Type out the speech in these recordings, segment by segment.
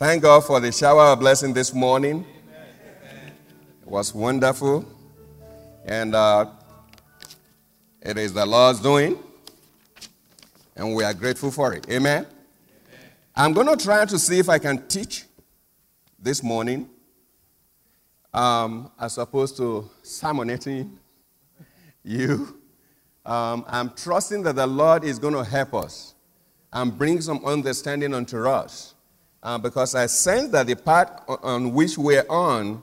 Thank God for the shower of blessing this morning. It was wonderful. And uh, it is the Lord's doing. And we are grateful for it. Amen. I'm going to try to see if I can teach this morning um, as opposed to sermonating you. Um, I'm trusting that the Lord is going to help us and bring some understanding unto us. Uh, because I sense that the path on which we're on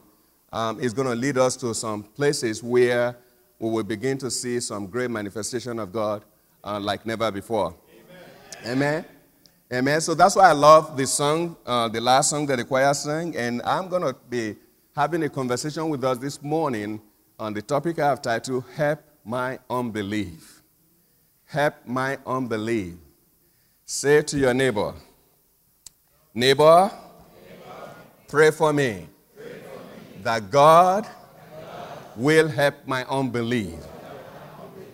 um, is going to lead us to some places where we will begin to see some great manifestation of God uh, like never before. Amen. Amen. Amen. So that's why I love the song, uh, the last song that the choir sang, and I'm going to be having a conversation with us this morning on the topic I have titled "Help My Unbelief." Help my unbelief. Say to your neighbor, neighbor, pray, for me, that God, God will help my unbelief.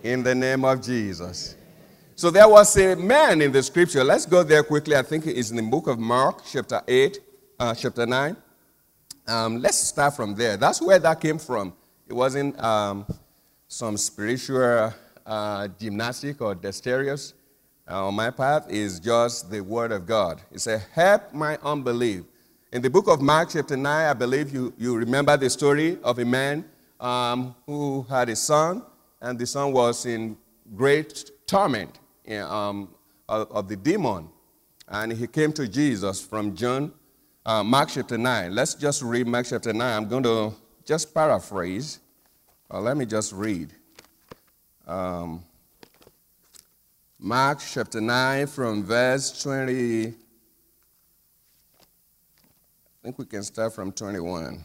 In the name of Jesus. So there was a man in the scripture. Let's go there quickly. I think it's in the book of Mark, chapter 8, uh, chapter 9. Um, let's start from there. That's where that came from. It wasn't um, some spiritual uh, gymnastic or dexterous uh, on my part is just the Word of God. It said, Help my unbelief. In the book of Mark, chapter 9, I believe you, you remember the story of a man um, who had a son, and the son was in great torment um, of, of, the demon. And he came to Jesus from John, uh, Mark chapter 9. Let's just read Mark chapter 9. I'm going to just paraphrase. Uh, let me just read. Um, Mark chapter 9 from verse 20. I think we can start from 21.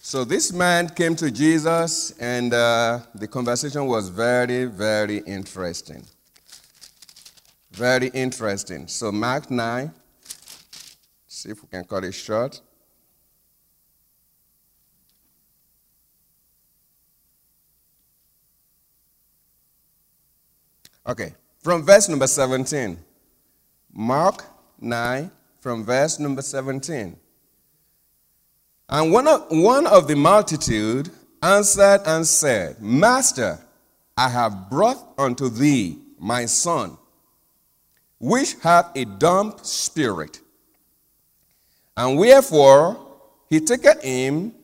So this man came to Jesus, and uh, the conversation was very, very interesting. Very interesting. So, Mark 9, see if we can cut it short. Okay, from verse number 17. Mark 9, from verse number 17. And one of, one of the multitude answered and said, Master, I have brought unto thee my son, which hath a dumb spirit. And wherefore he taketh him,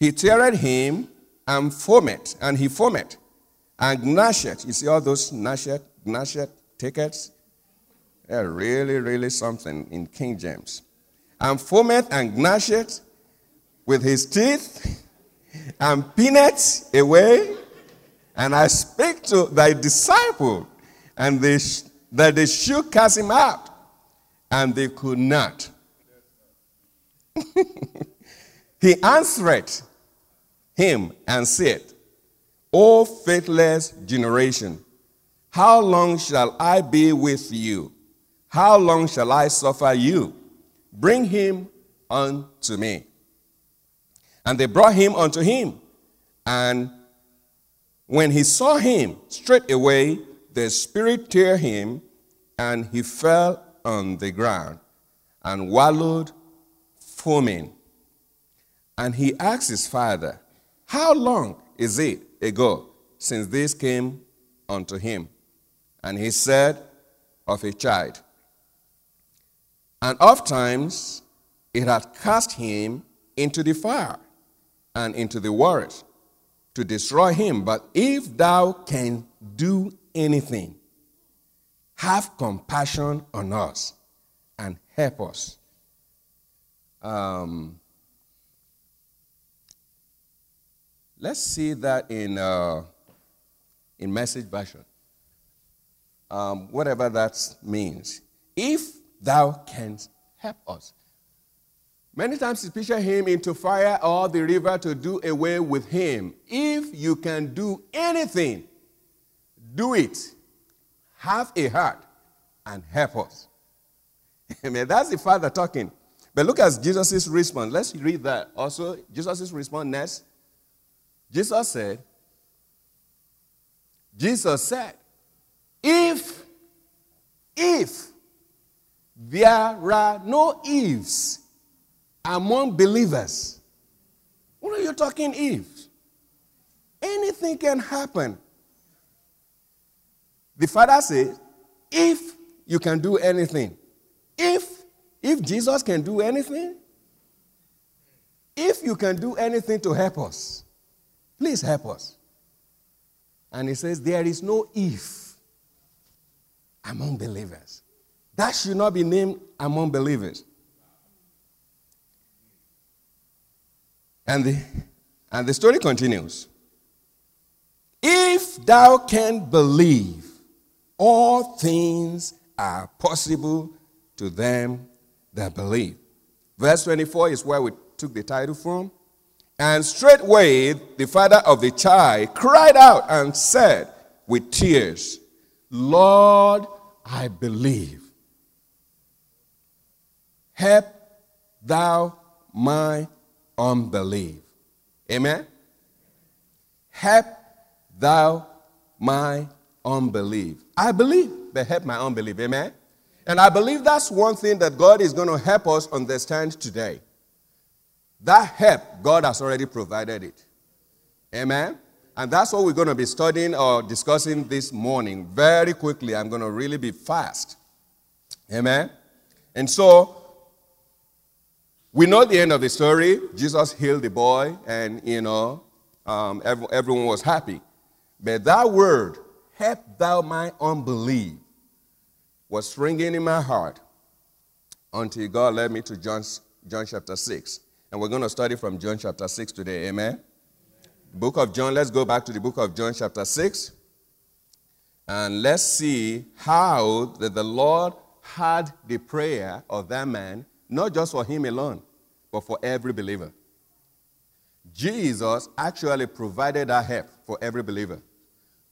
he teareth him Um, and foment, and he fomet, and gnashet. You see all those gnashet, gnashet tickets? They're really, really something in King James. And fomet and gnashet with his teeth, and peanuts away. And I speak to thy disciple, and they sh- that they should cast him out, and they could not. he answered him and said, O faithless generation, how long shall I be with you? How long shall I suffer you? Bring him unto me. And they brought him unto him. And when he saw him, straightway the spirit tear him, and he fell on the ground and wallowed, foaming. And he asked his father, how long is it ago since this came unto him? And he said, Of a child. And oft times it had cast him into the fire and into the waters to destroy him. But if thou can do anything, have compassion on us and help us. Um, Let's see that in, uh, in message version. Um, whatever that means. If thou canst help us. Many times he picture him into fire or the river to do away with him. If you can do anything, do it. Have a heart and help us. Amen. That's the Father talking. But look at Jesus' response. Let's read that. Also, Jesus' response next. Jesus said, Jesus said, if if there are no ifs among believers. What are you talking ifs? Anything can happen. The father says, if you can do anything, if if Jesus can do anything, if you can do anything to help us, please help us. And he says, There is no if among believers. That should not be named among believers. And the, and the story continues. If thou can believe, all things are possible to them that believe. Verse 24 is where we took the title from. And straightway the father of the child cried out and said with tears, Lord, I believe. Help thou my unbelief. Amen. Help thou my unbelief. I believe, but help my unbelief. Amen. And I believe that's one thing that God is going to help us understand today. That help, God has already provided it. Amen? And that's what we're going to be studying or discussing this morning. Very quickly, I'm going to really be fast. Amen? And so, we know the end of the story. Jesus healed the boy, and, you know, um, everyone was happy. But that word, help thou my unbelief, was ringing in my heart until God led me to John, John chapter 6. And we're going to study from John chapter 6 today. Amen? Book of John, let's go back to the book of John chapter 6. And let's see how that the Lord had the prayer of that man, not just for him alone, but for every believer. Jesus actually provided that help for every believer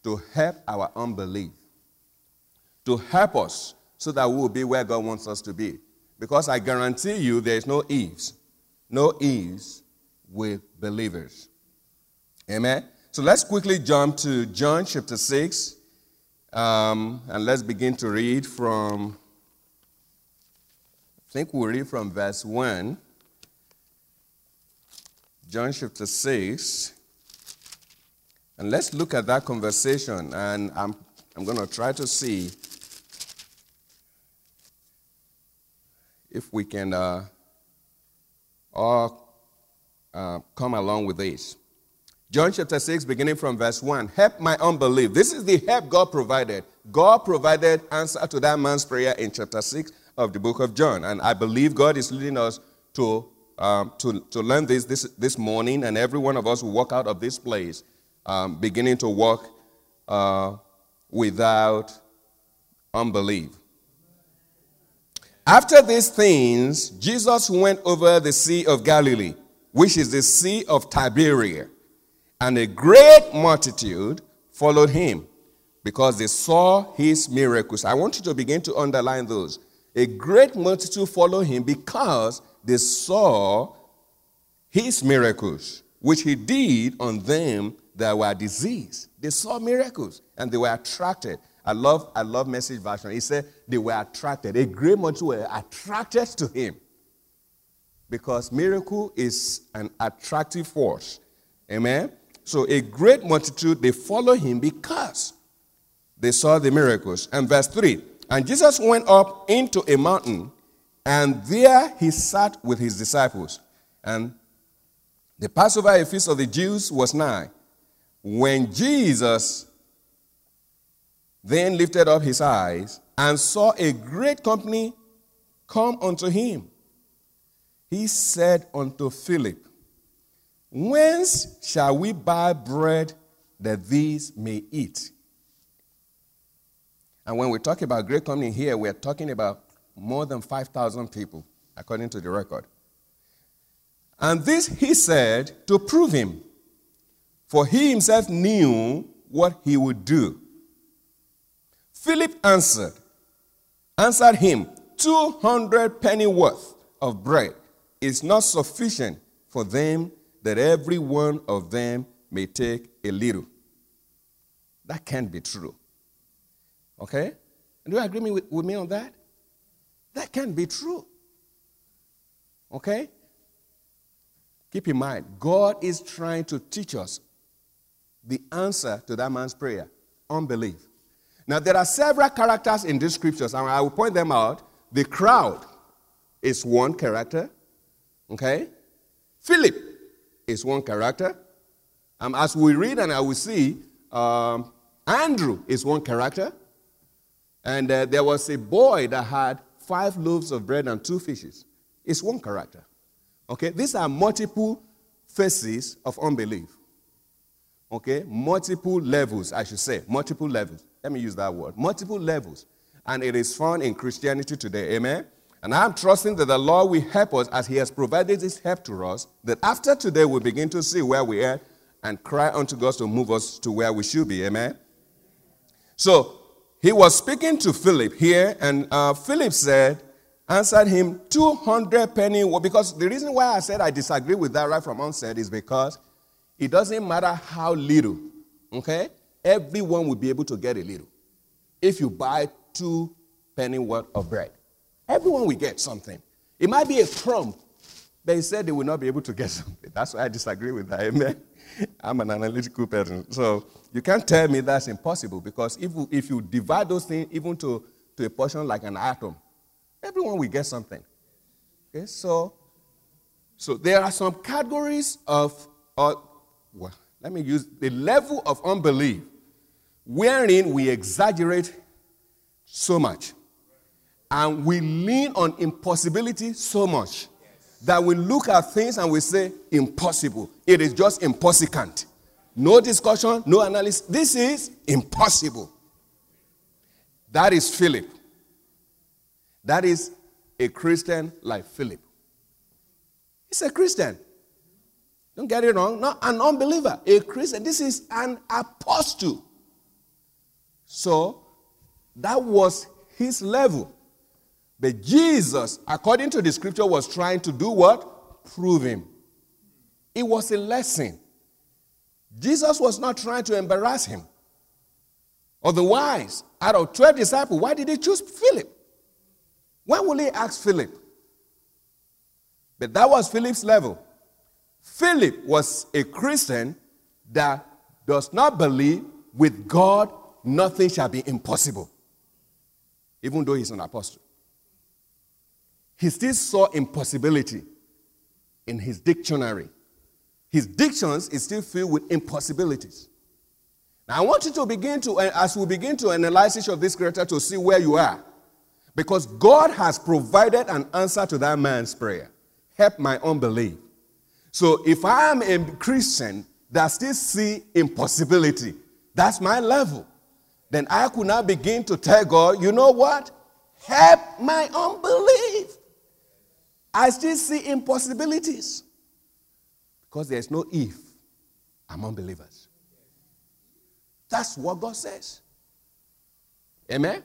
to help our unbelief, to help us so that we will be where God wants us to be. Because I guarantee you there is no ease no ease with believers. Amen. So let's quickly jump to John chapter 6 um, and let's begin to read from, I think we'll read from verse 1. John chapter 6. And let's look at that conversation. And I'm, I'm going to try to see if we can. Uh, or uh, come along with this. John chapter 6, beginning from verse 1. Help my unbelief. This is the help God provided. God provided answer to that man's prayer in chapter 6 of the book of John. And I believe God is leading us to, um, to, to learn this, this this morning, and every one of us will walk out of this place um, beginning to walk uh, without unbelief. After these things, Jesus went over the Sea of Galilee, which is the Sea of Tiberias, and a great multitude followed him because they saw his miracles. I want you to begin to underline those. A great multitude followed him because they saw his miracles, which he did on them that were diseased. They saw miracles and they were attracted. I love, I love message version. He said they were attracted. A great multitude were attracted to him. Because miracle is an attractive force. Amen. So a great multitude, they follow him because they saw the miracles. And verse 3 And Jesus went up into a mountain, and there he sat with his disciples. And the Passover, feast of the Jews, was nigh. When Jesus then lifted up his eyes and saw a great company come unto him. He said unto Philip, Whence shall we buy bread that these may eat? And when we talk about great company here, we're talking about more than 5,000 people, according to the record. And this he said to prove him, for he himself knew what he would do. Philip answered, answered him, 200 penny worth of bread is not sufficient for them that every one of them may take a little. That can't be true. Okay? Do you agree with, with me on that? That can't be true. Okay? Keep in mind, God is trying to teach us the answer to that man's prayer unbelief. Now, there are several characters in these scriptures, and I will point them out. The crowd is one character, okay? Philip is one character. Um, as we read and I will see, um, Andrew is one character. And uh, there was a boy that had five loaves of bread and two fishes. It's one character. Okay? These are multiple faces of unbelief. Okay? Multiple levels, I should say. Multiple levels. Let me use that word. Multiple levels. And it is found in Christianity today. Amen? And I'm trusting that the Lord will help us as He has provided His help to us, that after today we begin to see where we are and cry unto God to move us to where we should be. Amen? So, he was speaking to Philip here, and uh, Philip said, answered him 200 penny. Because the reason why I said I disagree with that right from onset is because it doesn't matter how little, okay? Everyone will be able to get a little. If you buy two penny worth of bread, everyone will get something. It might be a crumb, but he said they will not be able to get something. That's why I disagree with that. Amen. I'm an analytical person. So you can't tell me that's impossible because if, if you divide those things even to, to a portion like an atom, Everyone will get something. Okay, so, so there are some categories of, uh, well, let me use the level of unbelief wherein we exaggerate so much and we lean on impossibility so much that we look at things and we say impossible. It is just impossible. No discussion, no analysis. This is impossible. That is Philip. That is a Christian like Philip. He's a Christian. Don't get it wrong. Not an unbeliever. A Christian. This is an apostle. So that was his level. But Jesus, according to the scripture, was trying to do what? Prove him. It was a lesson. Jesus was not trying to embarrass him. Otherwise, out of 12 disciples, why did he choose Philip? Why will he ask Philip? But that was Philip's level. Philip was a Christian that does not believe with God nothing shall be impossible, even though he's an apostle. He still saw impossibility in his dictionary. His dictions is still filled with impossibilities. Now, I want you to begin to, eh, as we begin to analyze each of these characters, to see where you are. Because God has provided an answer to that man's prayer. Help my unbelief. So if I am a Christian that still see impossibility, that's my level. Then I could now begin to tell God, you know what? Help my unbelief. I still see impossibilities. Because there's no if among believers. That's what God says. Amen?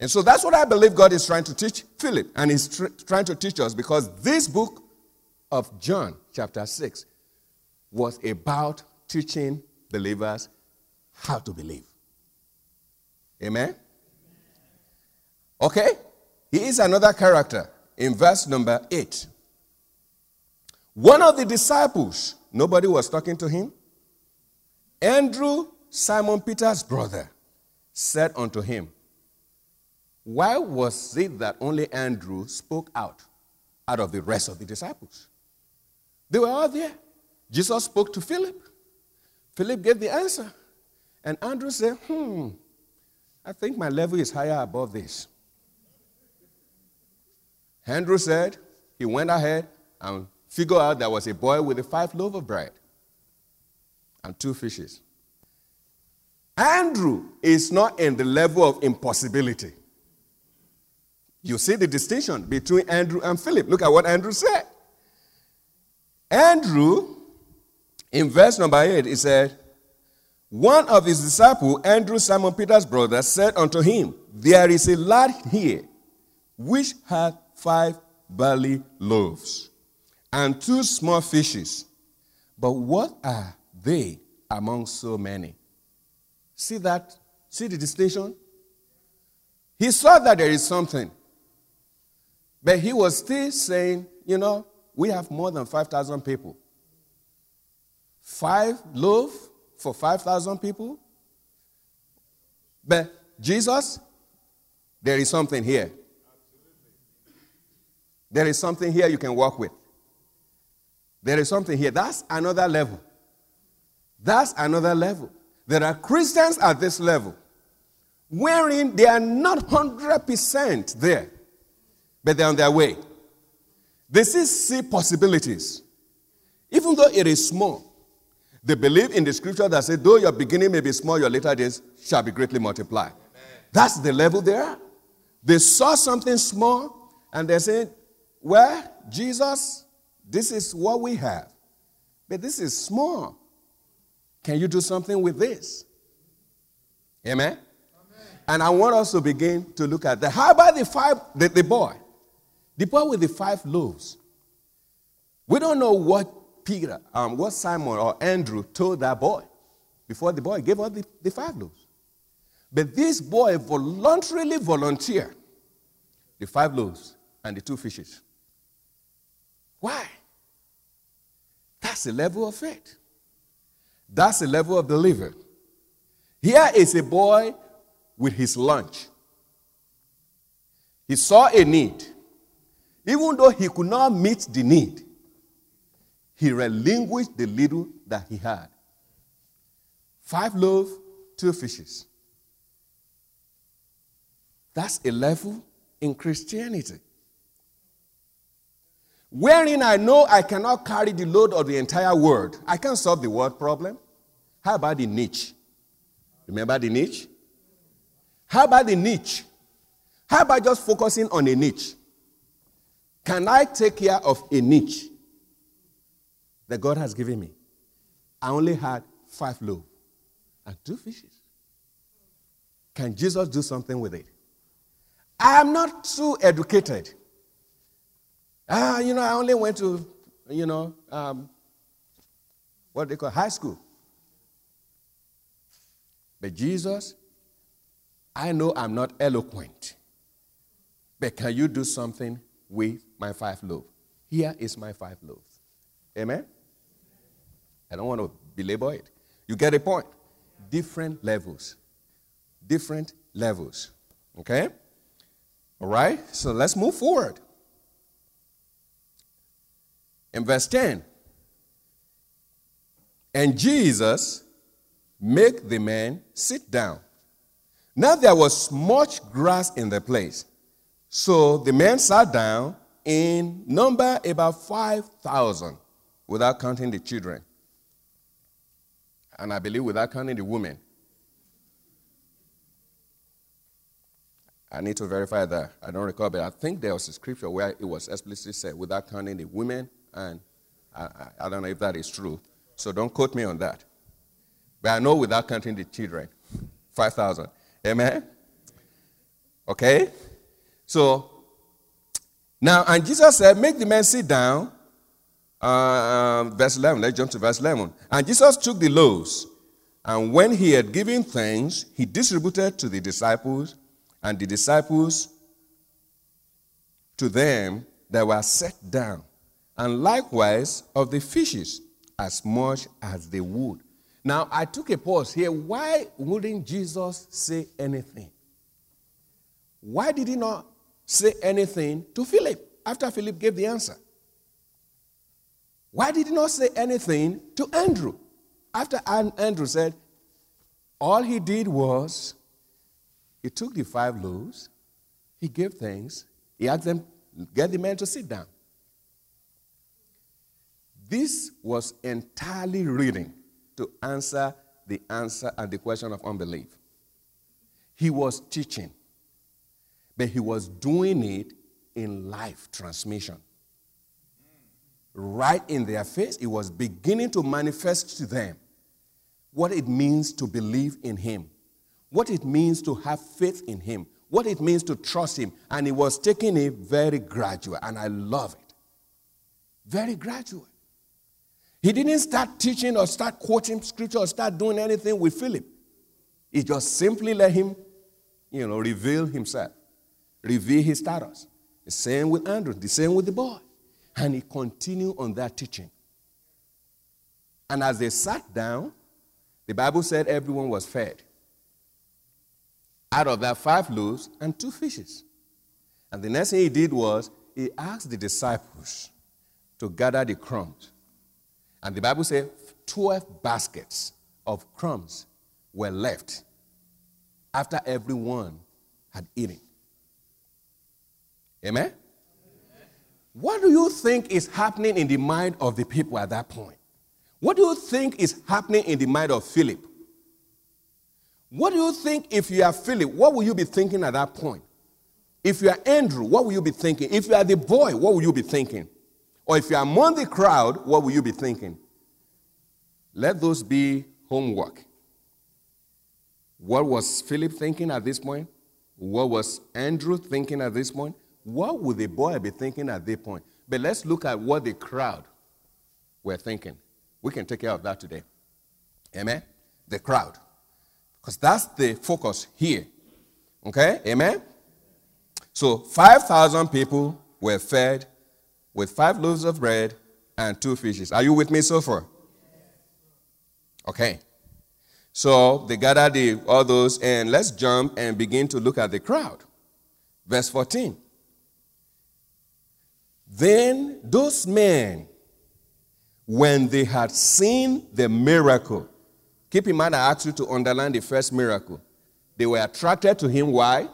And so that's what I believe God is trying to teach Philip. And he's tr- trying to teach us because this book of John, chapter 6, was about teaching believers how to believe. Amen? Okay? He is another character in verse number 8. One of the disciples, nobody was talking to him. Andrew, Simon Peter's brother, said unto him, why was it that only Andrew spoke out out of the rest of the disciples? They were all there. Jesus spoke to Philip. Philip gave the answer. And Andrew said, Hmm, I think my level is higher above this. Andrew said, he went ahead and figured out there was a boy with a five loaf of bread and two fishes. Andrew is not in the level of impossibility. You see the distinction between Andrew and Philip. Look at what Andrew said. Andrew, in verse number 8, he said, One of his disciples, Andrew, Simon Peter's brother, said unto him, There is a lad here which hath five barley loaves and two small fishes. But what are they among so many? See that? See the distinction? He saw that there is something. But he was still saying, you know, we have more than 5,000 people. Five loaf for 5,000 people? But Jesus, there is something here. There is something here you can work with. There is something here. That's another level. That's another level. There are Christians at this level wherein they are not 100% there, but they're on their way. They still see possibilities. Even though it is small, they believe in the scripture that says, though your beginning may be small, your later days shall be greatly multiplied. Amen. That's the level they are. They saw something small and they said, well, Jesus, this is what we have. But this is small. Can you do something with this? Amen? Amen. And I want us to begin to look at that. How about the five, the, the boy? The boy with the five loaves. We don't know what Peter, um, what Simon or Andrew told that boy before the boy gave up the, the five loaves. But this boy voluntarily volunteered the five loaves and the two fishes. Why? That's the level of faith. That's the level of the believer. Here is a boy with his lunch. He saw a need. Even though he could not meet the need, he relinquished the little that he had. Five loaves, two fishes. That's a level in Christianity wherein I know I cannot carry the load of the entire world. I can't solve the world problem. How about the niche? Remember the niche? How about the niche? How about just focusing on a niche? Can I take care of a niche that God has given me? I only had five loaves and two fishes. Can Jesus do something with it? I am not too educated. Ah, you know, I only went to, you know, um, what they call high school. But Jesus, I know I'm not eloquent. But can you do something with my five loaves? Here is my five loaves. Amen? I don't want to belabor it. You get a point. Different levels. Different levels. Okay? All right? So let's move forward. In verse 10, and Jesus make the man sit down. Now there was much grass in the place. So the man sat down in number about 5,000 without counting the children. And I believe without counting the women. I need to verify that. I don't recall, but I think there was a scripture where it was explicitly said without counting the women and I, I, don't know if that is true. So don't quote me on that. But I know without counting the children, 5,000. Amen? Okay? So, now, and Jesus said, Make the men sit down. Uh, um, verse 11, let's jump to verse 11. And Jesus took the loaves, and when he had given thanks, he distributed to the disciples, and the disciples to them that were set down and likewise of the fishes, as much as they would. Now, I took a pause here. Why wouldn't Jesus say anything? Why did he not say anything to Philip after Philip gave the answer? Why did he not say anything to Andrew after Andrew said, all he did was he took the five loaves, he gave thanks, he asked them, get the men to sit down. This was entirely reading to answer the answer and the question of unbelief. He was teaching, but he was doing it in life transmission. Right in their face, it was beginning to manifest to them what it means to believe in him, what it means to have faith in him, what it means to trust him. And he was taking it very gradual, and I love it. Very gradual. He didn't start teaching or start quoting scripture or start doing anything with Philip. He just simply let him, you know, reveal himself, reveal his status. The same with Andrew, the same with the boy. And he continued on that teaching. And as they sat down, the Bible said everyone was fed. Out of that, five loaves and two fishes. And the next thing he did was he asked the disciples to gather the crumbs. And the Bible said 12 baskets of crumbs were left after everyone had eaten. Amen? What do you think is happening in the mind of the people at that point? What do you think is happening in the mind of Philip? What do you think if you are Philip? What will you be thinking at that point? If you are Andrew, what will you be thinking? If you are the boy, what will you be thinking? Or if you are among the crowd, what will you be thinking? Let those be homework. What was Philip thinking at this point? What was Andrew thinking at this point? What would the boy be thinking at this point? But let's look at what the crowd were thinking. We can take care of that today. Amen? The crowd. Because that's the focus here. Okay? Amen? So 5,000 people were fed with five loaves of bread and two fishes. Are you with me so far? Okay. So they gathered the, all those, and let's jump and begin to look at the crowd. Verse 14. Then those men, when they had seen the miracle, keep in mind I asked you to underline the first miracle. They were attracted to him. Why?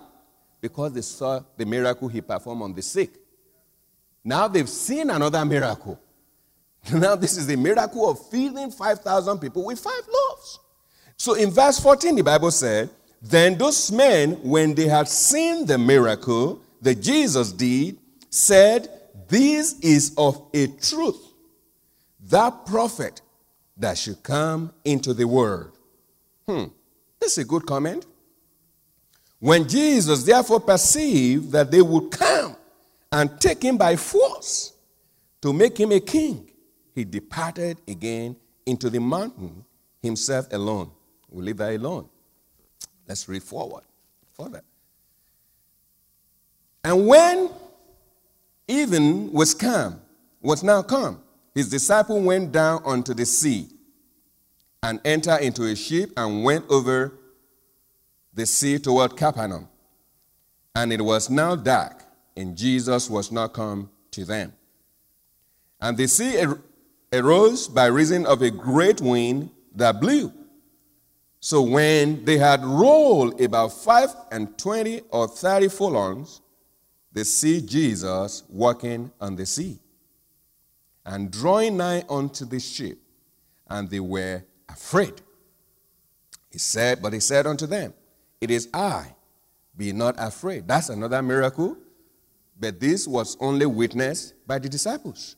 Because they saw the miracle he performed on the sick. Now they've seen another miracle. Now, this is the miracle of feeding 5,000 people with five loaves. So, in verse 14, the Bible said, Then those men, when they had seen the miracle that Jesus did, said, This is of a truth, that prophet that should come into the world. Hmm, this is a good comment. When Jesus therefore perceived that they would come and take him by force to make him a king, he departed again into the mountain himself alone. We leave that alone. Let's read forward further. And when even was come, was now come, his disciple went down unto the sea and entered into a ship and went over the sea toward Capernaum. And it was now dark and Jesus was not come to them. And the sea er-, arose by reason of a great wind that blew. So when they had rolled about five and twenty or thirty furlongs, they see Jesus walking on the sea and drawing nigh unto the ship, and they were afraid. He said, But he said unto them, It is I, be not afraid. That's another miracle but this was only witnessed by the disciples.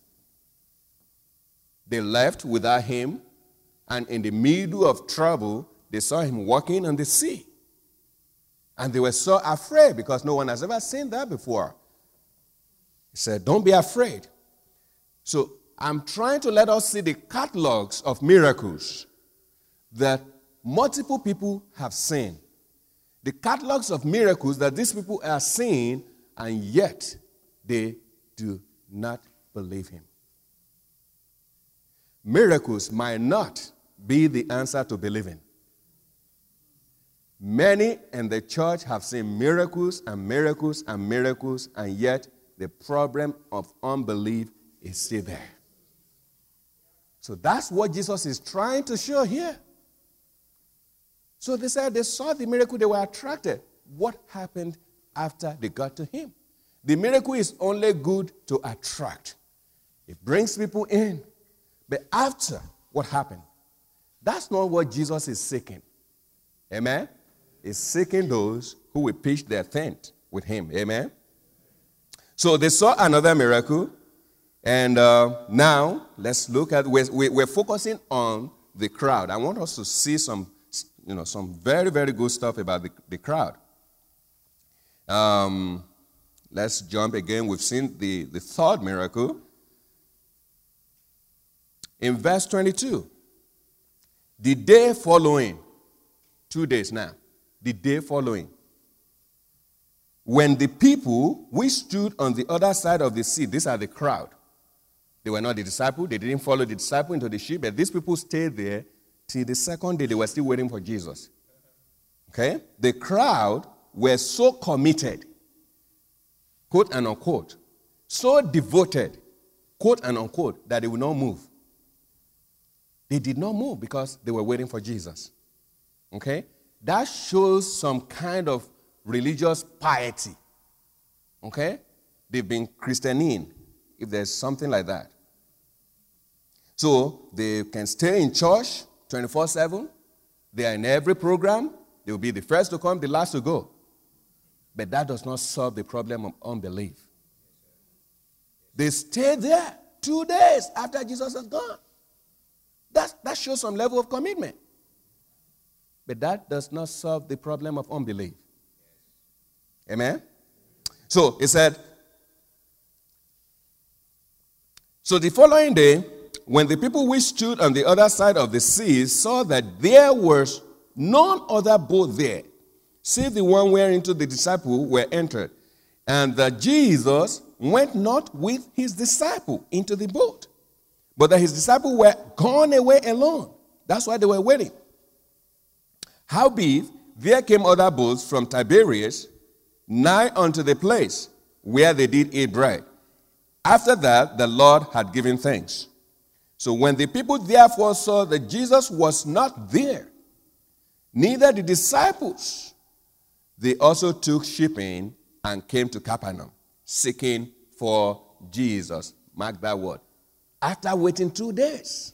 They left without him, and in the middle of trouble, they saw him walking on the sea. And they were so afraid because no one has ever seen that before. He said, Don't be afraid. So I'm trying to let us see the catalogs of miracles that multiple people have seen. The catalogs of miracles that these people are seeing and yet they do not believe him. Miracles might not be the answer to believing. Many in the church have seen miracles and miracles and miracles, and yet the problem of unbelief is still there. So that's what Jesus is trying to show here. So they said they saw the miracle, they were attracted. What happened after they got to him. The miracle is only good to attract, it brings people in. But after what happened, that's not what Jesus is seeking. Amen? He's seeking those who will pitch their tent with him. Amen? So they saw another miracle. And uh, now let's look at, we're, we're focusing on the crowd. I want us to see some, you know, some very, very good stuff about the, the crowd. Um, let's jump again. We've seen the, the third miracle. In verse 22, the day following, two days now, the day following, when the people which stood on the other side of the sea, these are the crowd, they were not the disciple, they didn't follow the disciple into the ship, but these people stayed there till the second day, they were still waiting for Jesus. Okay? The crowd were so committed, quote and unquote, so devoted, quote and unquote, that they would not move. They did not move because they were waiting for Jesus. Okay? That shows some kind of religious piety. Okay? They've been Christianing, if there's something like that. So they can stay in church 24 7. They are in every program. They will be the first to come, the last to go. But that does not solve the problem of unbelief. They stay there two days after Jesus has gone. That, that shows some level of commitment. But that does not solve the problem of unbelief. Amen? So he said, So the following day, when the people which stood on the other side of the sea saw that there was none other boat there, save the one whereinto the disciple were entered, and that Jesus went not with his disciple into the boat, but that his disciples were gone away alone. That's why they were waiting. Howbeit, there came other boats from Tiberias nigh unto the place where they did eat bread. After that, the Lord had given thanks. So when the people therefore saw that Jesus was not there, neither the disciples, they also took shipping and came to Capernaum, seeking for Jesus. Mark that word. After waiting two days,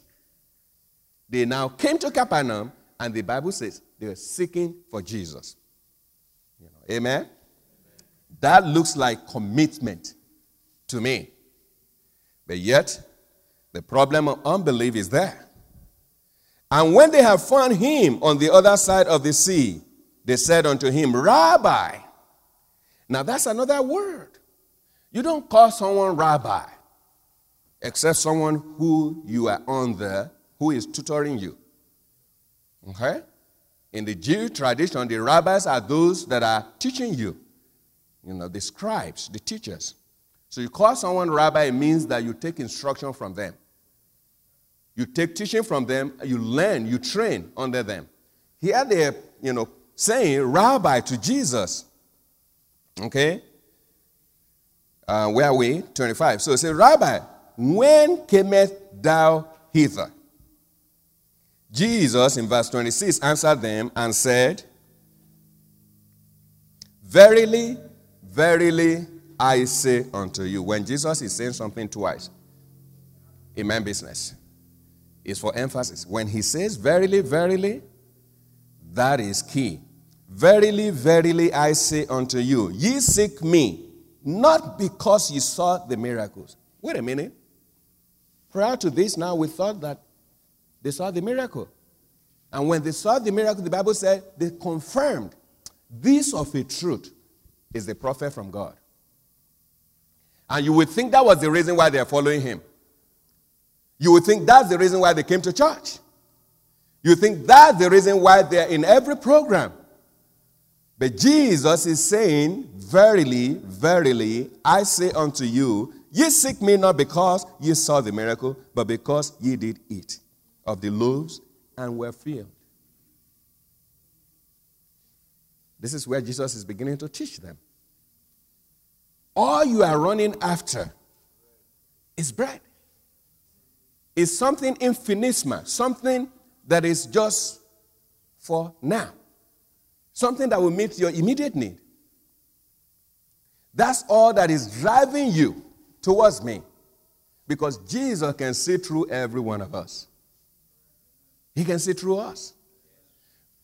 they now came to Capernaum, and the Bible says they were seeking for Jesus. You know, amen? That looks like commitment to me. But yet, the problem of unbelief is there. And when they have found him on the other side of the sea, they said unto him, Rabbi. Now that's another word. You don't call someone rabbi except someone who you are under, who is tutoring you. Okay? In the Jew tradition, the rabbis are those that are teaching you you know, the scribes, the teachers. So you call someone rabbi, it means that you take instruction from them. You take teaching from them, you learn, you train under them. Here they're, you know, saying rabbi to Jesus. Okay? Uh, where are we? 25. So it says, Rabbi, when camest thou hither? Jesus, in verse 26, answered them and said, Verily, Verily, I say unto you. When Jesus is saying something twice, amen business, is for emphasis. When he says verily, verily, that is key. Verily, verily, I say unto you, ye seek me, not because ye saw the miracles. Wait a minute. Prior to this, now we thought that they saw the miracle. And when they saw the miracle, the Bible said they confirmed this of a truth is the prophet from God. And you would think that was the reason why they're following him. You would think that's the reason why they came to church. You think that's the reason why they're in every program. But Jesus is saying, Verily, verily, I say unto you, ye seek me not because ye saw the miracle, but because ye did eat of the loaves and were filled. This is where Jesus is beginning to teach them. All you are running after is bread. It's something infinitesimal, something that is just for now, something that will meet your immediate need. That's all that is driving you towards me because Jesus can see through every one of us. He can see through us.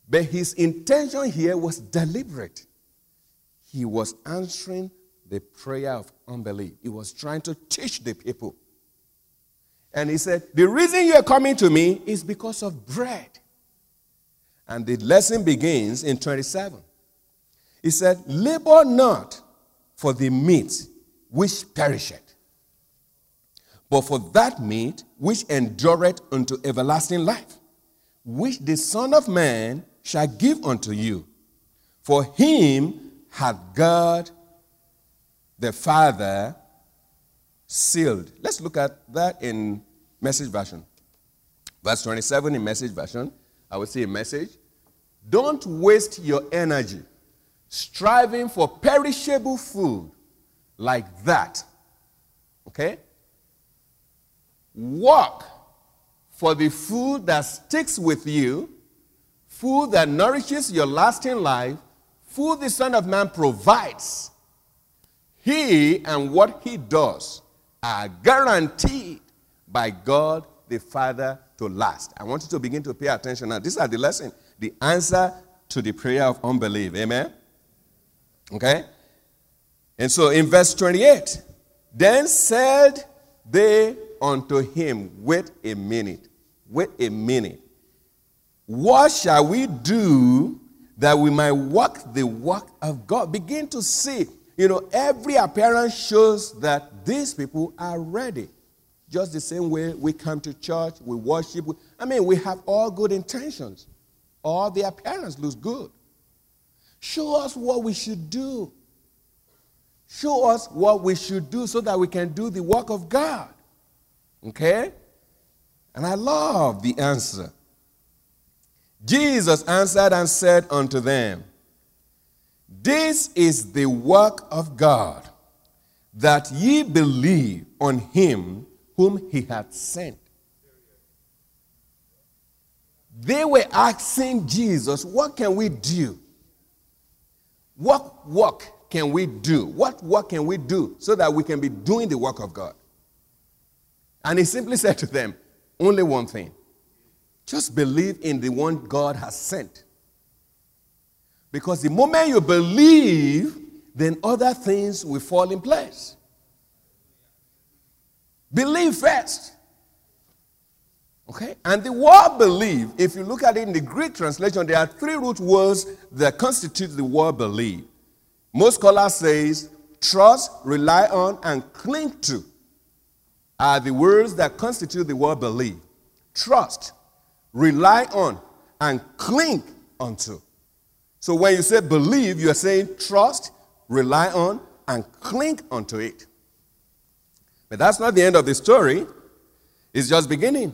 But his intention here was deliberate. He was answering the prayer of unbelief. He was trying to teach the people. And he said, The reason you're coming to me is because of bread. And the lesson begins in 27. He said, Labor not for the meat which perisheth, but for that meat which endureth unto everlasting life, which the Son of Man shall give unto you. For him hath God the Father sealed. Let's look at that in message version. Verse 27 in message version. I would say a message. Don't waste your energy striving for perishable food like that. Okay? Work for the food that sticks with you, food that nourishes your lasting life, food the Son of Man provides. He and what he does are guaranteed by God the Father to last. I want you to begin to pay attention now. These are the lesson, the answer to the prayer of unbelief. Amen? Okay? And so in verse 28, then said they unto him, Wait a minute, wait a minute. What shall we do that we might walk the work of God? Begin to see, you know, every appearance shows that these people are ready. Just the same way we come to church, we worship. I mean, we have all good intentions. All the appearance looks good. Show us what we should do. Show us what we should do so that we can do the work of God. Okay? And I love the answer. Jesus answered and said unto them, This is the work of God, that ye believe on him whom he hath sent. They were asking Jesus, What can we do? What work can we do? What work can we do so that we can be doing the work of God? And he simply said to them, Only one thing. Just believe in the one God has sent. Because the moment you believe, then other things will fall in place. Believe first. Okay? And the word believe, if you look at it in the Greek translation, there are three root words that constitute the word believe. Most scholars say trust, rely on, and cling to are the words that constitute the word believe. Trust, rely on, and cling unto. So when you say believe, you are saying trust, rely on, and cling unto it. But that's not the end of the story, it's just beginning.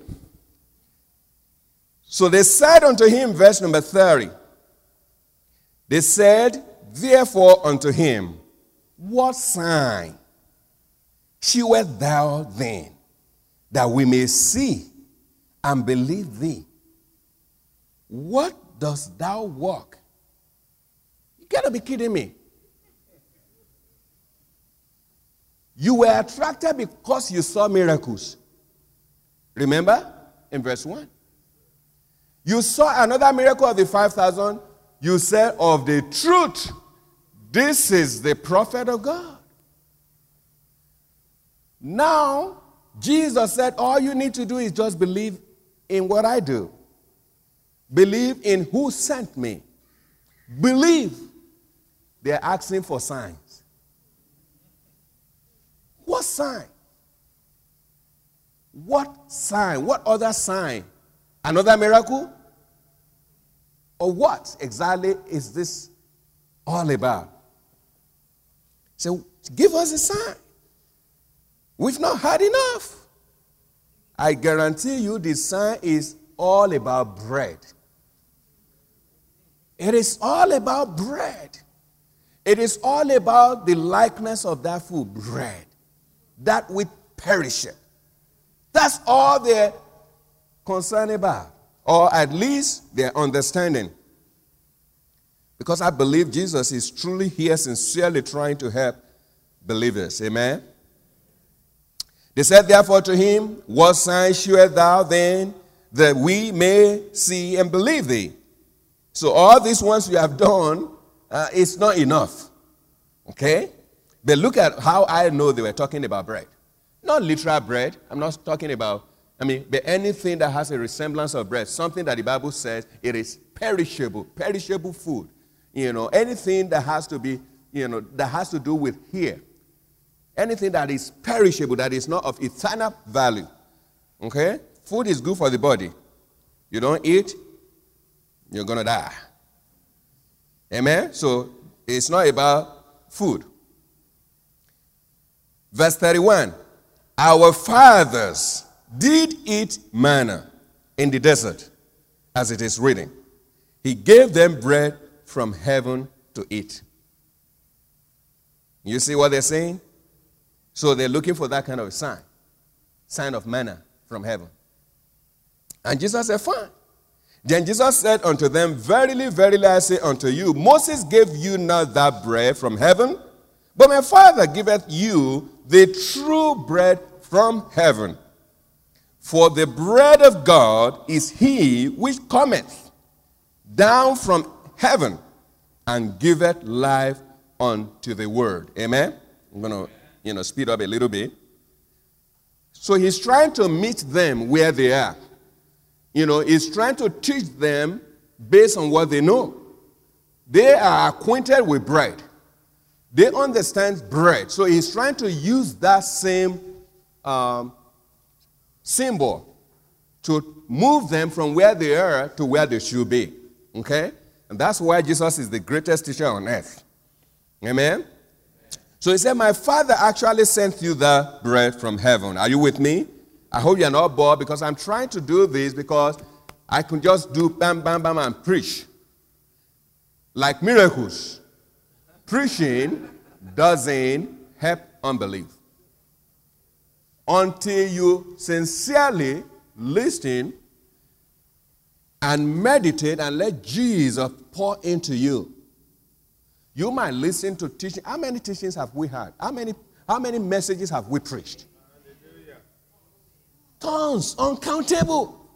So they said unto him, verse number 30, they said, Therefore unto him, What sign shewest thou then, that we may see and believe thee? What dost thou work? You gotta be kidding me. You were attracted because you saw miracles. Remember in verse 1? You saw another miracle of the 5,000. You said, Of the truth, this is the prophet of God. Now, Jesus said, All you need to do is just believe in what I do, believe in who sent me. Believe. They're asking for signs. What sign? What sign? What other sign? Another miracle? Or what exactly is this all about? So give us a sign. We've not had enough. I guarantee you the sign is all about bread. It is all about bread. It is all about the likeness of that food, bread, that with perisheth. That's all they're concerned about or at least their understanding. Because I believe Jesus is truly here, sincerely trying to help believers. Amen. They said, therefore, to him, What sign shewest thou then that we may see and believe thee? So, all these ones you have done, uh, it's not enough. Okay? But look at how I know they were talking about bread. Not literal bread. I'm not talking about I mean, but anything that has a resemblance of bread, something that the Bible says it is perishable, perishable food. You know, anything that has to be, you know, that has to do with here. Anything that is perishable, that is not of eternal value. Okay? Food is good for the body. You don't eat, you're going to die. Amen? So it's not about food. Verse 31 Our fathers did eat manna in the desert, as it is written. He gave them bread from heaven to eat. You see what they're saying? So they're looking for that kind of sign sign of manna from heaven. And Jesus said, Fine. Then Jesus said unto them, Verily, verily, I say unto you, Moses gave you not that bread from heaven, but my Father giveth you the true bread from heaven. For the bread of God is he which cometh down from heaven and giveth life unto the word. Amen? I'm going to, you know, speed up a little bit. So he's trying to meet them where they are. You know, he's trying to teach them based on what they know. They are acquainted with bread. They understand bread. So he's trying to use that same um, symbol to move them from where they are to where they should be. Okay? And that's why Jesus is the greatest teacher on earth. Amen? So he said, My father actually sent you the bread from heaven. Are you with me? I hope you're not bored because I'm trying to do this because I can just do bam, bam, bam, and preach. Like miracles. Preaching doesn't help unbelief. Until you sincerely listen and meditate and let Jesus pour into you. You might listen to teaching. How many teachings have we had? How many, how many messages have we preached? Tons, uncountable.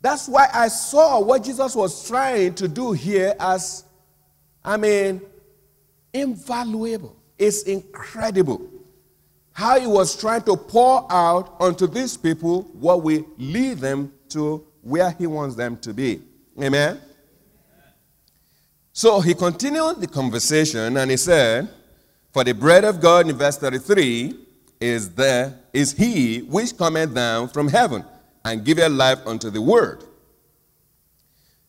That's why I saw what Jesus was trying to do here as, I mean, invaluable. It's incredible how he was trying to pour out onto these people what we lead them to where he wants them to be. Amen. So he continued the conversation and he said, For the bread of God in verse 33 is there is he which cometh down from heaven and giveth life unto the world.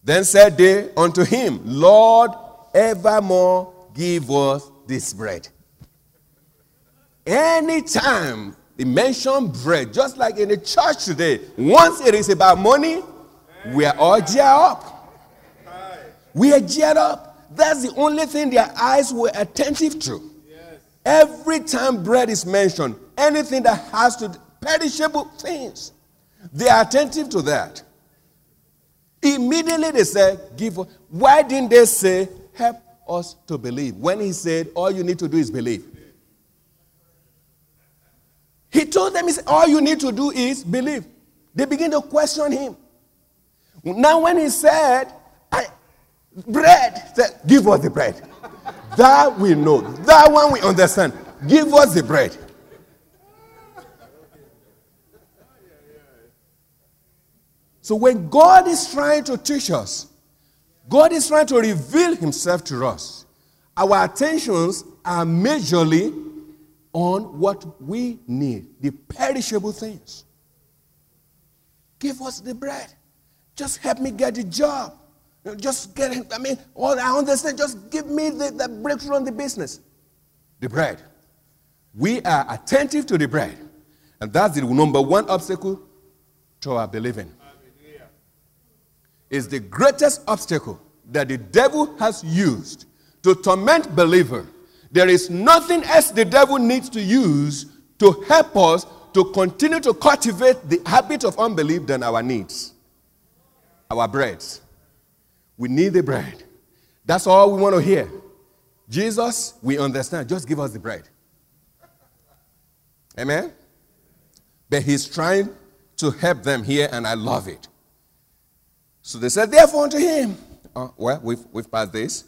Then said they unto him, Lord, evermore give us this bread. Anytime they mention bread, just like in the church today, once it is about money, we are all geared up. We are geared up. That's the only thing their eyes were attentive to. Every time bread is mentioned, anything that has to perishable things, they are attentive to that. Immediately they said, Give us. Why didn't they say, Help us to believe? When he said, All you need to do is believe. He told them, he said, All you need to do is believe. They begin to question him. Now, when he said, bread, said, Give us the bread. that we know. That one we understand. Give us the bread. So when God is trying to teach us, God is trying to reveal himself to us. Our attentions are majorly on what we need, the perishable things. Give us the bread. Just help me get the job. Just get it. I mean, all I understand, just give me the, the breakthrough on the business. The bread. We are attentive to the bread. And that's the number one obstacle to our believing is the greatest obstacle that the devil has used to torment believer. There is nothing else the devil needs to use to help us to continue to cultivate the habit of unbelief than our needs, our bread. We need the bread. That's all we want to hear. Jesus, we understand. Just give us the bread. Amen? But he's trying to help them here, and I love it. So they said, therefore, unto him. Oh, well, we've, we've passed this.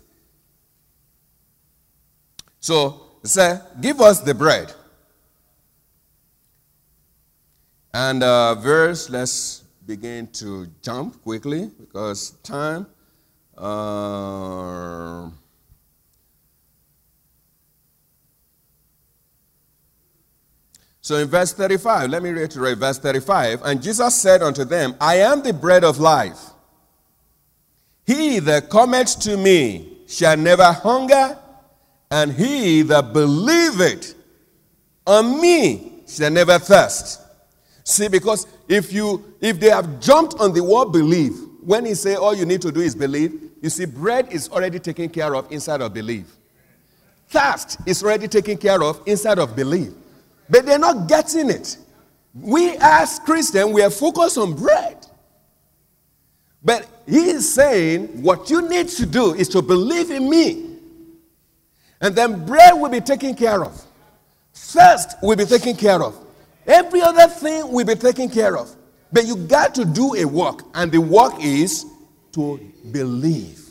So they said, give us the bread. And uh, verse, let's begin to jump quickly because time. Uh, so in verse 35, let me reiterate verse 35. And Jesus said unto them, I am the bread of life. He that cometh to me shall never hunger, And he that believeth on me shall never thirst. See, because if you if they have jumped on the word believe, when he say all you need to do is believe, you see, bread is already taken care of inside of belief. Thirst is already taken care of inside of belief. But they're not getting it. We as Christians, we are focused on bread. But he is saying what you need to do is to believe in me. And then bread will be taken care of. Thirst will be taken care of. Every other thing will be taken care of. But you got to do a work, and the work is to believe.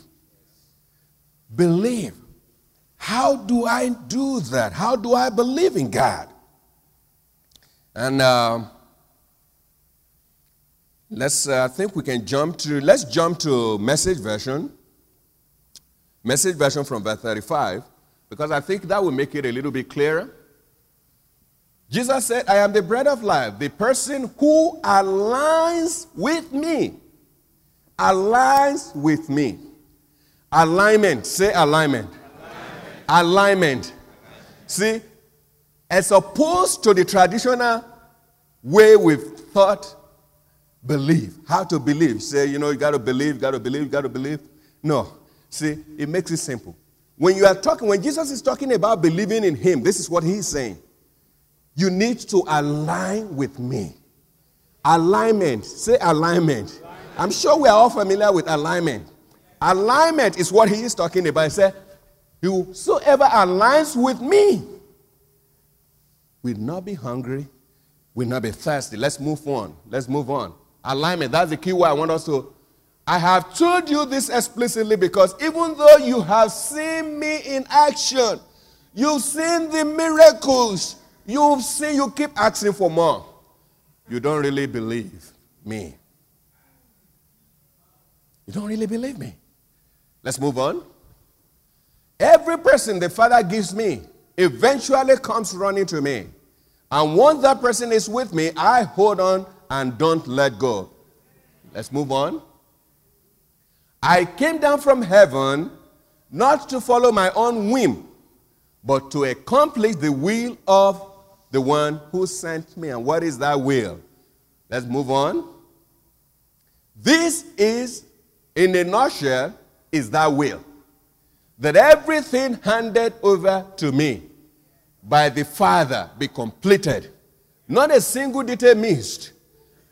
Believe. How do I do that? How do I believe in God? And uh, let's, uh, I think we can jump to, let's jump to message version. Message version from verse 35, because I think that will make it a little bit clearer. Jesus said, I am the bread of life. The person who aligns with me, aligns with me. Alignment, say alignment. Alignment. alignment. See, as opposed to the traditional way we've thought, believe. How to believe. Say, you know, you got to believe, got to believe, got to believe. No. See, it makes it simple. When you are talking, when Jesus is talking about believing in Him, this is what He's saying. You need to align with me. Alignment. Say alignment. I'm sure we are all familiar with alignment. Alignment is what he is talking about. He said, Whosoever aligns with me will not be hungry, will not be thirsty. Let's move on. Let's move on. Alignment. That's the key word I want us to. I have told you this explicitly because even though you have seen me in action, you've seen the miracles, you've seen, you keep asking for more. You don't really believe me. You don't really believe me. Let's move on. Every person the Father gives me eventually comes running to me. And once that person is with me, I hold on and don't let go. Let's move on. I came down from heaven not to follow my own whim, but to accomplish the will of the one who sent me. And what is that will? Let's move on. This is, in a nutshell, is that will. That everything handed over to me by the Father be completed. Not a single detail missed.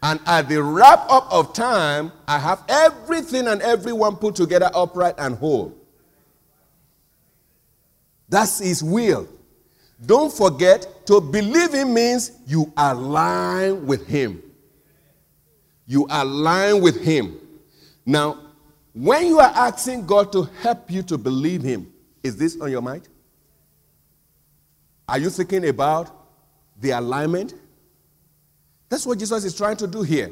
And at the wrap up of time, I have everything and everyone put together upright and whole. That's His will. Don't forget, to believe Him means you align with Him. You align with Him. Now, when you are asking God to help you to believe Him, is this on your mind? Are you thinking about the alignment? That's what Jesus is trying to do here.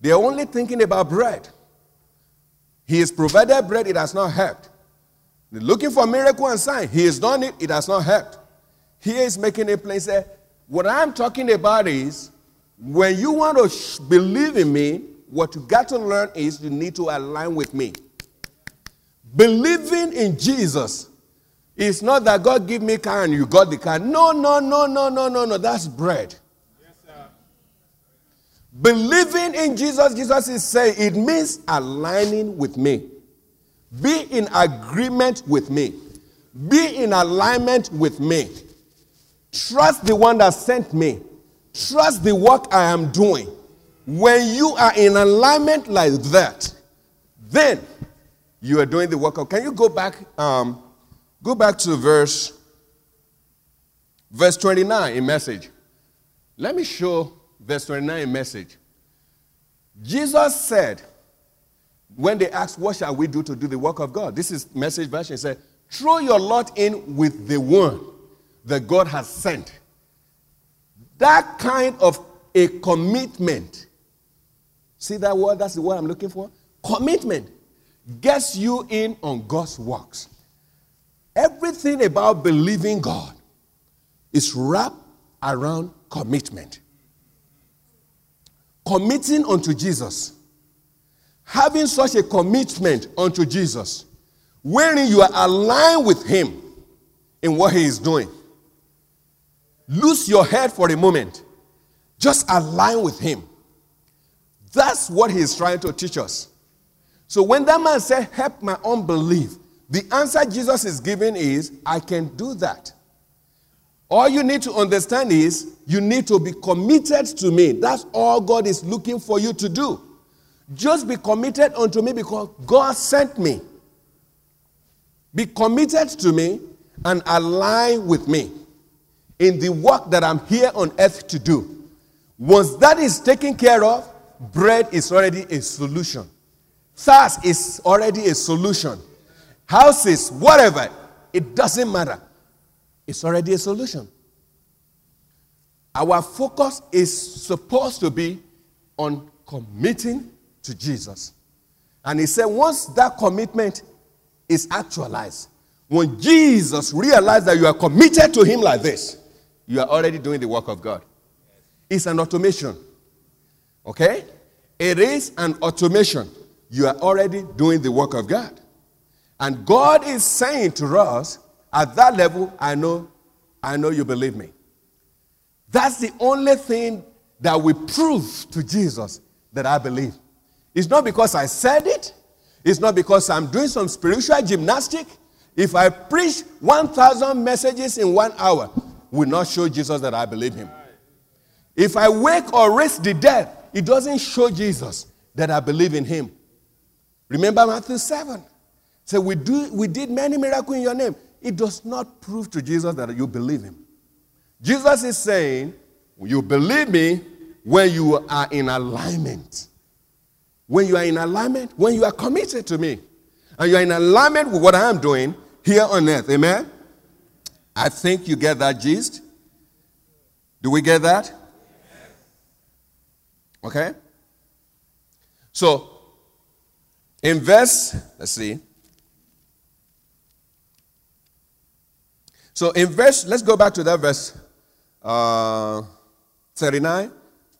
They're only thinking about bread. He has provided bread, it has not helped. They're looking for miracle and sign. He has done it, it has not helped. Here is making a plain say, what I'm talking about is when you want to sh- believe in me, what you got to learn is you need to align with me. Believing in Jesus is not that God give me car and you got the car. No, no, no, no, no, no, no. That's bread. Yes, Believing in Jesus, Jesus is saying it means aligning with me. Be in agreement with me. Be in alignment with me. Trust the one that sent me. Trust the work I am doing. When you are in alignment like that, then you are doing the work. Of, can you go back? Um, go back to verse verse 29 in message. Let me show verse 29 in message. Jesus said, when they asked, What shall we do to do the work of God? This is message version. He said, Throw your lot in with the one that God has sent. That kind of a commitment. See that word? That's the word I'm looking for. Commitment gets you in on God's works. Everything about believing God is wrapped around commitment. Committing unto Jesus. Having such a commitment unto Jesus, wherein you are aligned with Him in what he is doing. Lose your head for a moment. Just align with him. That's what he is trying to teach us. So when that man said, Help my unbelief, the answer Jesus is giving is, I can do that. All you need to understand is you need to be committed to me. That's all God is looking for you to do. Just be committed unto me because God sent me. Be committed to me and align with me in the work that I'm here on earth to do. Once that is taken care of, bread is already a solution. Thirst is already a solution. Houses, whatever, it doesn't matter. It's already a solution. Our focus is supposed to be on committing to Jesus. And he said, once that commitment is actualized, when Jesus realized that you are committed to him like this, you are already doing the work of God. It's an automation. Okay? It is an automation. You are already doing the work of God. And God is saying to us, at that level, I know, I know you believe me. That's the only thing that we prove to Jesus that I believe. It's not because I said it, it's not because I'm doing some spiritual gymnastic. If I preach 1,000 messages in one hour, will not show Jesus that I believe him. If I wake or raise the dead, it doesn't show Jesus that I believe in him. Remember Matthew 7. Say, we, do, we did many miracles in your name. It does not prove to Jesus that you believe him. Jesus is saying, You believe me when you are in alignment. When you are in alignment, when you are committed to me, and you are in alignment with what I am doing here on earth. Amen? I think you get that gist. Do we get that? Okay? So, in verse, let's see. So, in verse, let's go back to that verse uh, 39.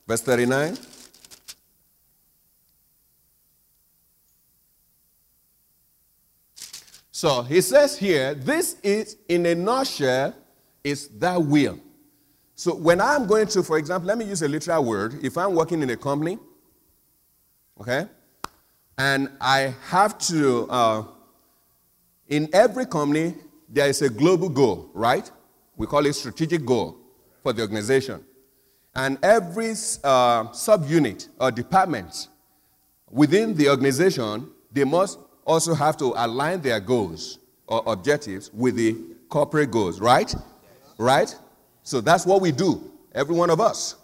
Verse 39. So he says here, this is in a nutshell, is that will. So when I'm going to, for example, let me use a literal word. If I'm working in a company, okay, and I have to, uh, in every company, there is a global goal, right? We call it strategic goal for the organization. And every uh, subunit or department within the organization, they must also have to align their goals or objectives with the corporate goals, right? Right? So that's what we do, every one of us.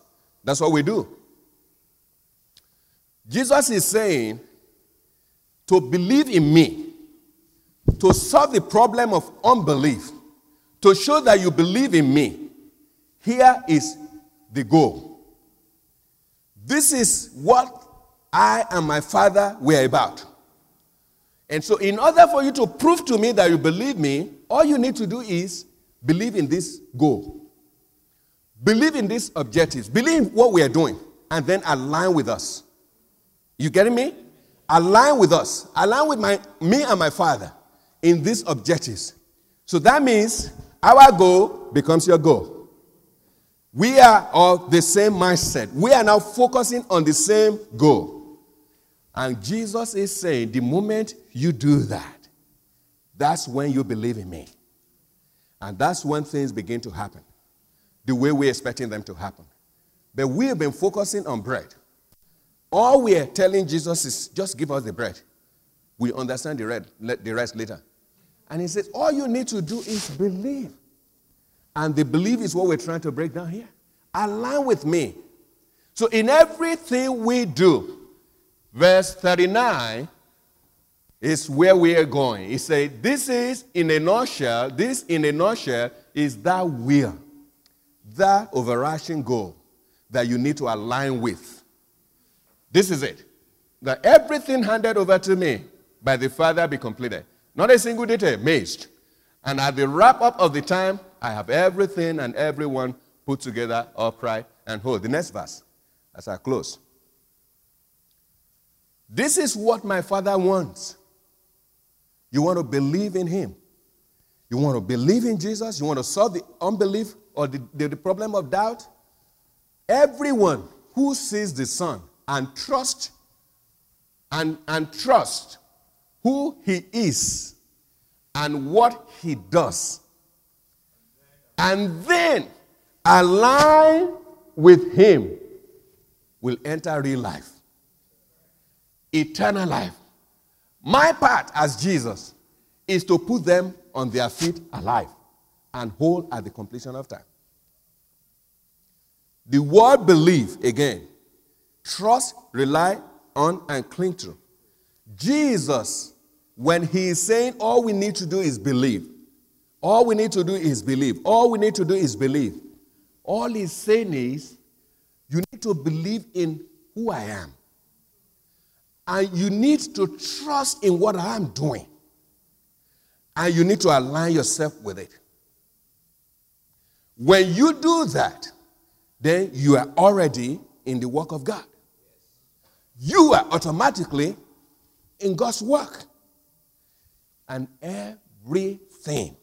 That's what we do. Jesus is saying to believe in me, to solve the problem of unbelief, to show that you believe in me. Here is the goal. This is what I and my Father were about. And so, in order for you to prove to me that you believe me, all you need to do is believe in this goal. Believe in these objectives. Believe what we are doing. And then align with us. You getting me? Align with us. Align with my, me and my father in these objectives. So that means our goal becomes your goal. We are of the same mindset. We are now focusing on the same goal. And Jesus is saying, the moment you do that, that's when you believe in me. And that's when things begin to happen the way we're expecting them to happen. But we have been focusing on bread. All we are telling Jesus is just give us the bread. We understand the, red, the rest later. And he says, all you need to do is believe. And the belief is what we're trying to break down here. Align with me. So in everything we do, verse 39 is where we are going. He said, This is in a nutshell, this in a nutshell is that will, that overarching goal that you need to align with. This is it. That everything handed over to me by the Father be completed. Not a single detail missed. And at the wrap up of the time, I have everything and everyone put together, upright, and whole. The next verse, as I close. This is what my Father wants. You want to believe in Him. You want to believe in Jesus? You want to solve the unbelief or the, the, the problem of doubt? Everyone who sees the Son and trust and, and trust who he is and what he does, and then align with him, will enter real life, eternal life. My part as Jesus is to put them on their feet alive and whole at the completion of time. The word believe, again, trust, rely on, and cling to. Jesus, when he is saying all we need to do is believe, all we need to do is believe, all we need to do is believe, all he's saying is you need to believe in who I am. And you need to trust in what I am doing. And you need to align yourself with it. When you do that, then you are already in the work of God. You are automatically in God's work. And everything,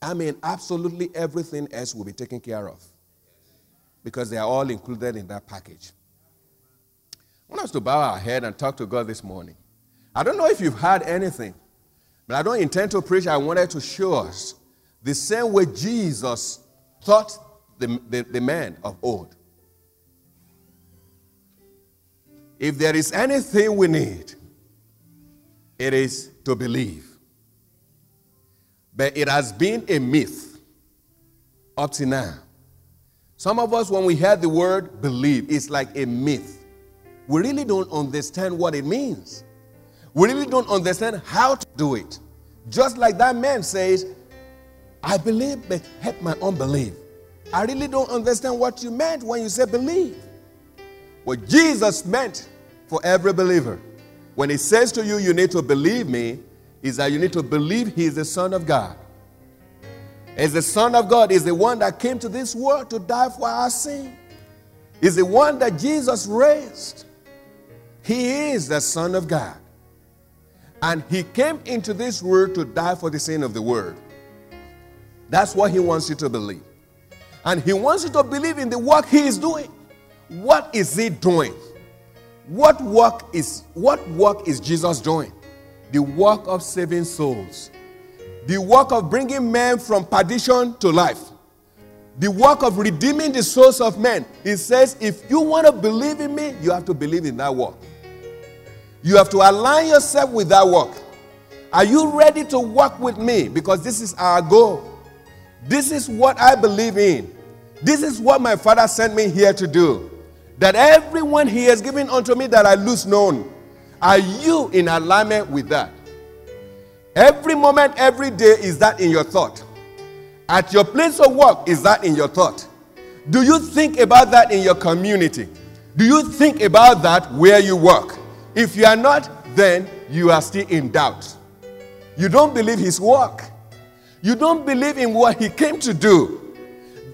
I mean, absolutely everything else will be taken care of because they are all included in that package. I want us to bow our head and talk to God this morning. I don't know if you've heard anything, but I don't intend to preach. I wanted to show us the same way Jesus taught the, the, the man of old. If there is anything we need, it is to believe. But it has been a myth up to now. Some of us, when we hear the word believe, it's like a myth. We really don't understand what it means. We really don't understand how to do it. Just like that man says, I believe, but help my unbelief. I really don't understand what you meant when you said believe. What Jesus meant for every believer. When he says to you, you need to believe me, is that you need to believe he is the Son of God. As the Son of God is the one that came to this world to die for our sin. Is the one that Jesus raised. He is the Son of God. And he came into this world to die for the sin of the world. That's what he wants you to believe. And he wants you to believe in the work he is doing. What is he doing? What work is what work is Jesus doing? The work of saving souls. The work of bringing men from perdition to life. The work of redeeming the souls of men. He says, if you want to believe in me, you have to believe in that work. You have to align yourself with that work. Are you ready to work with me? Because this is our goal. This is what I believe in. This is what my Father sent me here to do that everyone he has given unto me that I lose known. Are you in alignment with that? Every moment, every day, is that in your thought? At your place of work, is that in your thought? Do you think about that in your community? Do you think about that where you work? If you are not, then you are still in doubt. You don't believe his work. You don't believe in what he came to do.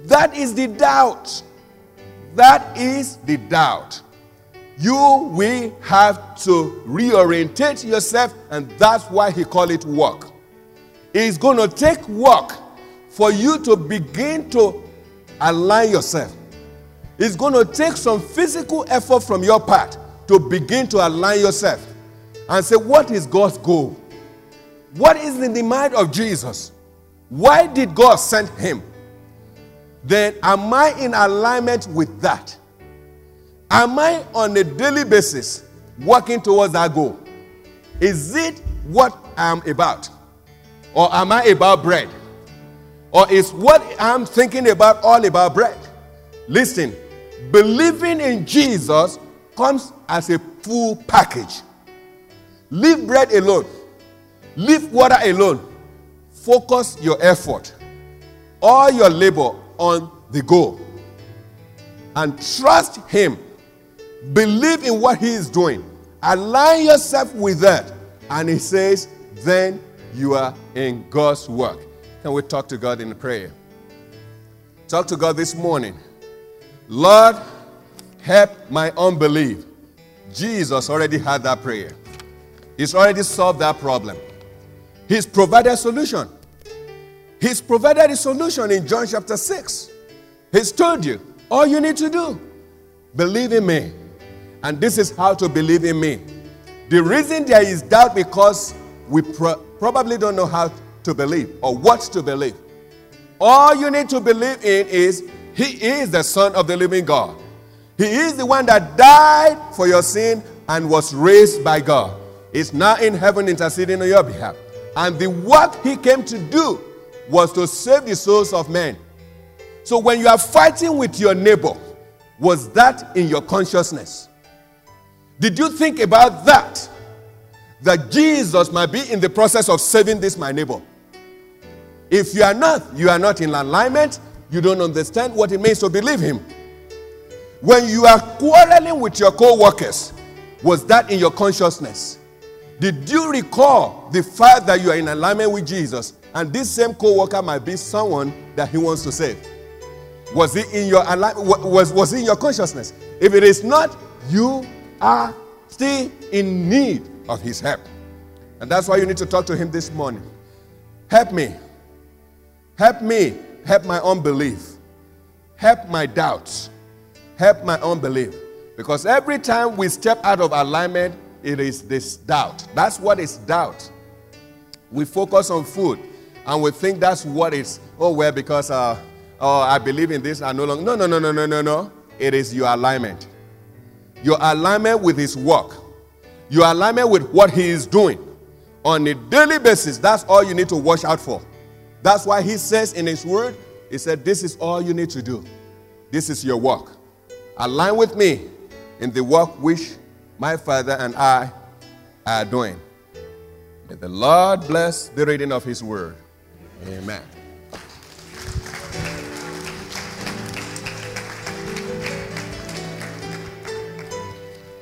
That is the doubt. That is the doubt. You will have to reorientate yourself, and that's why he called it work. It's going to take work for you to begin to align yourself. It's going to take some physical effort from your part to begin to align yourself and say, What is God's goal? What is in the mind of Jesus? Why did God send him? then am I in alignment with that? Am I on a daily basis working towards that goal? Is it what I'm about? Or am I about bread? Or is what I'm thinking about all about bread? Listen, believing in Jesus comes as a full package. Leave bread alone, leave water alone. Focus your effort, all your labor on the goal and trust Him. Believe in what He is doing. Align yourself with that. And He says, then you are in God's work. Can we talk to God in prayer? Talk to God this morning. Lord, help my unbelief. Jesus already had that prayer. He's already solved that problem. He's provided a solution. He's provided a solution in John chapter 6. He's told you all you need to do believe in me. And this is how to believe in me. The reason there is doubt because we pro- probably don't know how to believe or what to believe. All you need to believe in is He is the Son of the living God. He is the one that died for your sin and was raised by God. Is now in heaven interceding on your behalf. And the work He came to do was to save the souls of men. So when you are fighting with your neighbor, was that in your consciousness? Did you think about that? That Jesus might be in the process of saving this my neighbor. If you are not, you are not in alignment, you don't understand what it means to believe him. When you are quarreling with your co-workers, was that in your consciousness? Did you recall the fact that you are in alignment with Jesus and this same co-worker might be someone that he wants to save? Was it in your alignment? was, was it in your consciousness? If it is not, you are still in need of his help. And that's why you need to talk to him this morning. Help me. Help me. Help my unbelief. Help my doubts. Help my unbelief. Because every time we step out of alignment, it is this doubt. That's what is doubt. We focus on food and we think that's what it's, oh, well, because uh, oh, I believe in this, I no longer. No, no, no, no, no, no, no. It is your alignment. Your alignment with His work. Your alignment with what He is doing on a daily basis. That's all you need to watch out for. That's why He says in His Word, He said, This is all you need to do. This is your work. Align with me in the work which my Father and I are doing. May the Lord bless the reading of His Word. Amen.